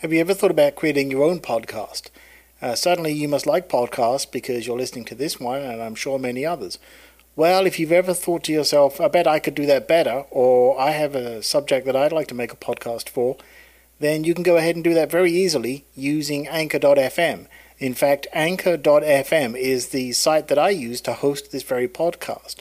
Have you ever thought about creating your own podcast? Uh, certainly, you must like podcasts because you're listening to this one, and I'm sure many others. Well, if you've ever thought to yourself, I bet I could do that better, or I have a subject that I'd like to make a podcast for, then you can go ahead and do that very easily using Anchor.fm. In fact, Anchor.fm is the site that I use to host this very podcast.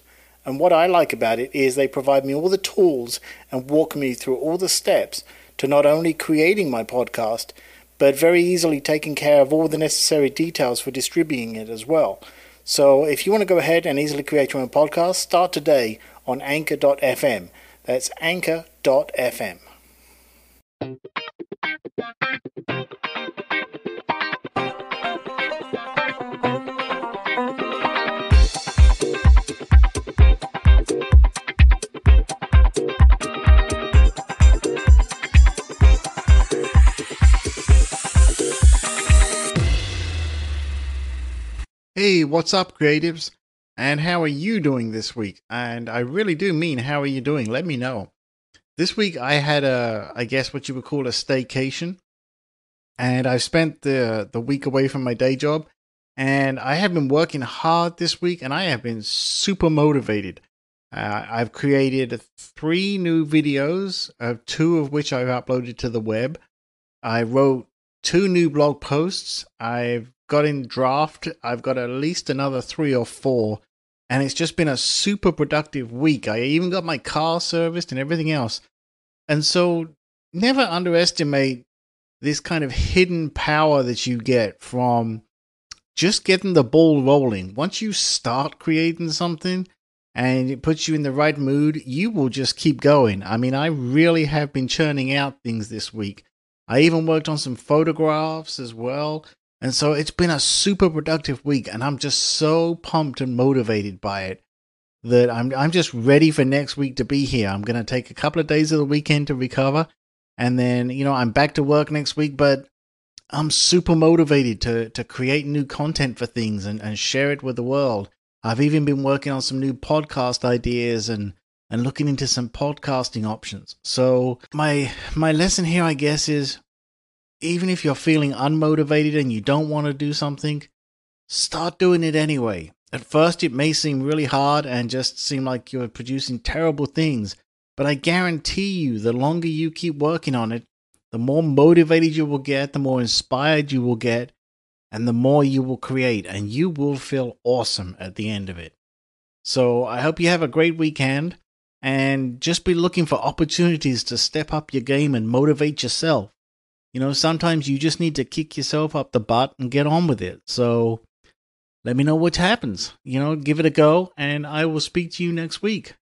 And what I like about it is they provide me all the tools and walk me through all the steps to not only creating my podcast, but very easily taking care of all the necessary details for distributing it as well. So if you want to go ahead and easily create your own podcast, start today on anchor.fm. That's anchor.fm. Hey, what's up, creatives? And how are you doing this week? And I really do mean, how are you doing? Let me know. This week I had a, I guess what you would call a staycation, and I spent the the week away from my day job, and I have been working hard this week, and I have been super motivated. Uh, I've created three new videos, uh, two of which I've uploaded to the web. I wrote two new blog posts. I've got in draft. I've got at least another three or four, and it's just been a super productive week. I even got my car serviced and everything else. And so, never underestimate this kind of hidden power that you get from just getting the ball rolling. Once you start creating something and it puts you in the right mood, you will just keep going. I mean, I really have been churning out things this week. I even worked on some photographs as well. And so it's been a super productive week, and I'm just so pumped and motivated by it that I'm I'm just ready for next week to be here. I'm gonna take a couple of days of the weekend to recover, and then you know I'm back to work next week. But I'm super motivated to to create new content for things and, and share it with the world. I've even been working on some new podcast ideas and and looking into some podcasting options. So my my lesson here, I guess, is even if you're feeling unmotivated and you don't want to do something, start doing it anyway. At first, it may seem really hard and just seem like you're producing terrible things, but I guarantee you, the longer you keep working on it, the more motivated you will get, the more inspired you will get, and the more you will create, and you will feel awesome at the end of it. So, I hope you have a great weekend and just be looking for opportunities to step up your game and motivate yourself. You know, sometimes you just need to kick yourself up the butt and get on with it. So let me know what happens. You know, give it a go, and I will speak to you next week.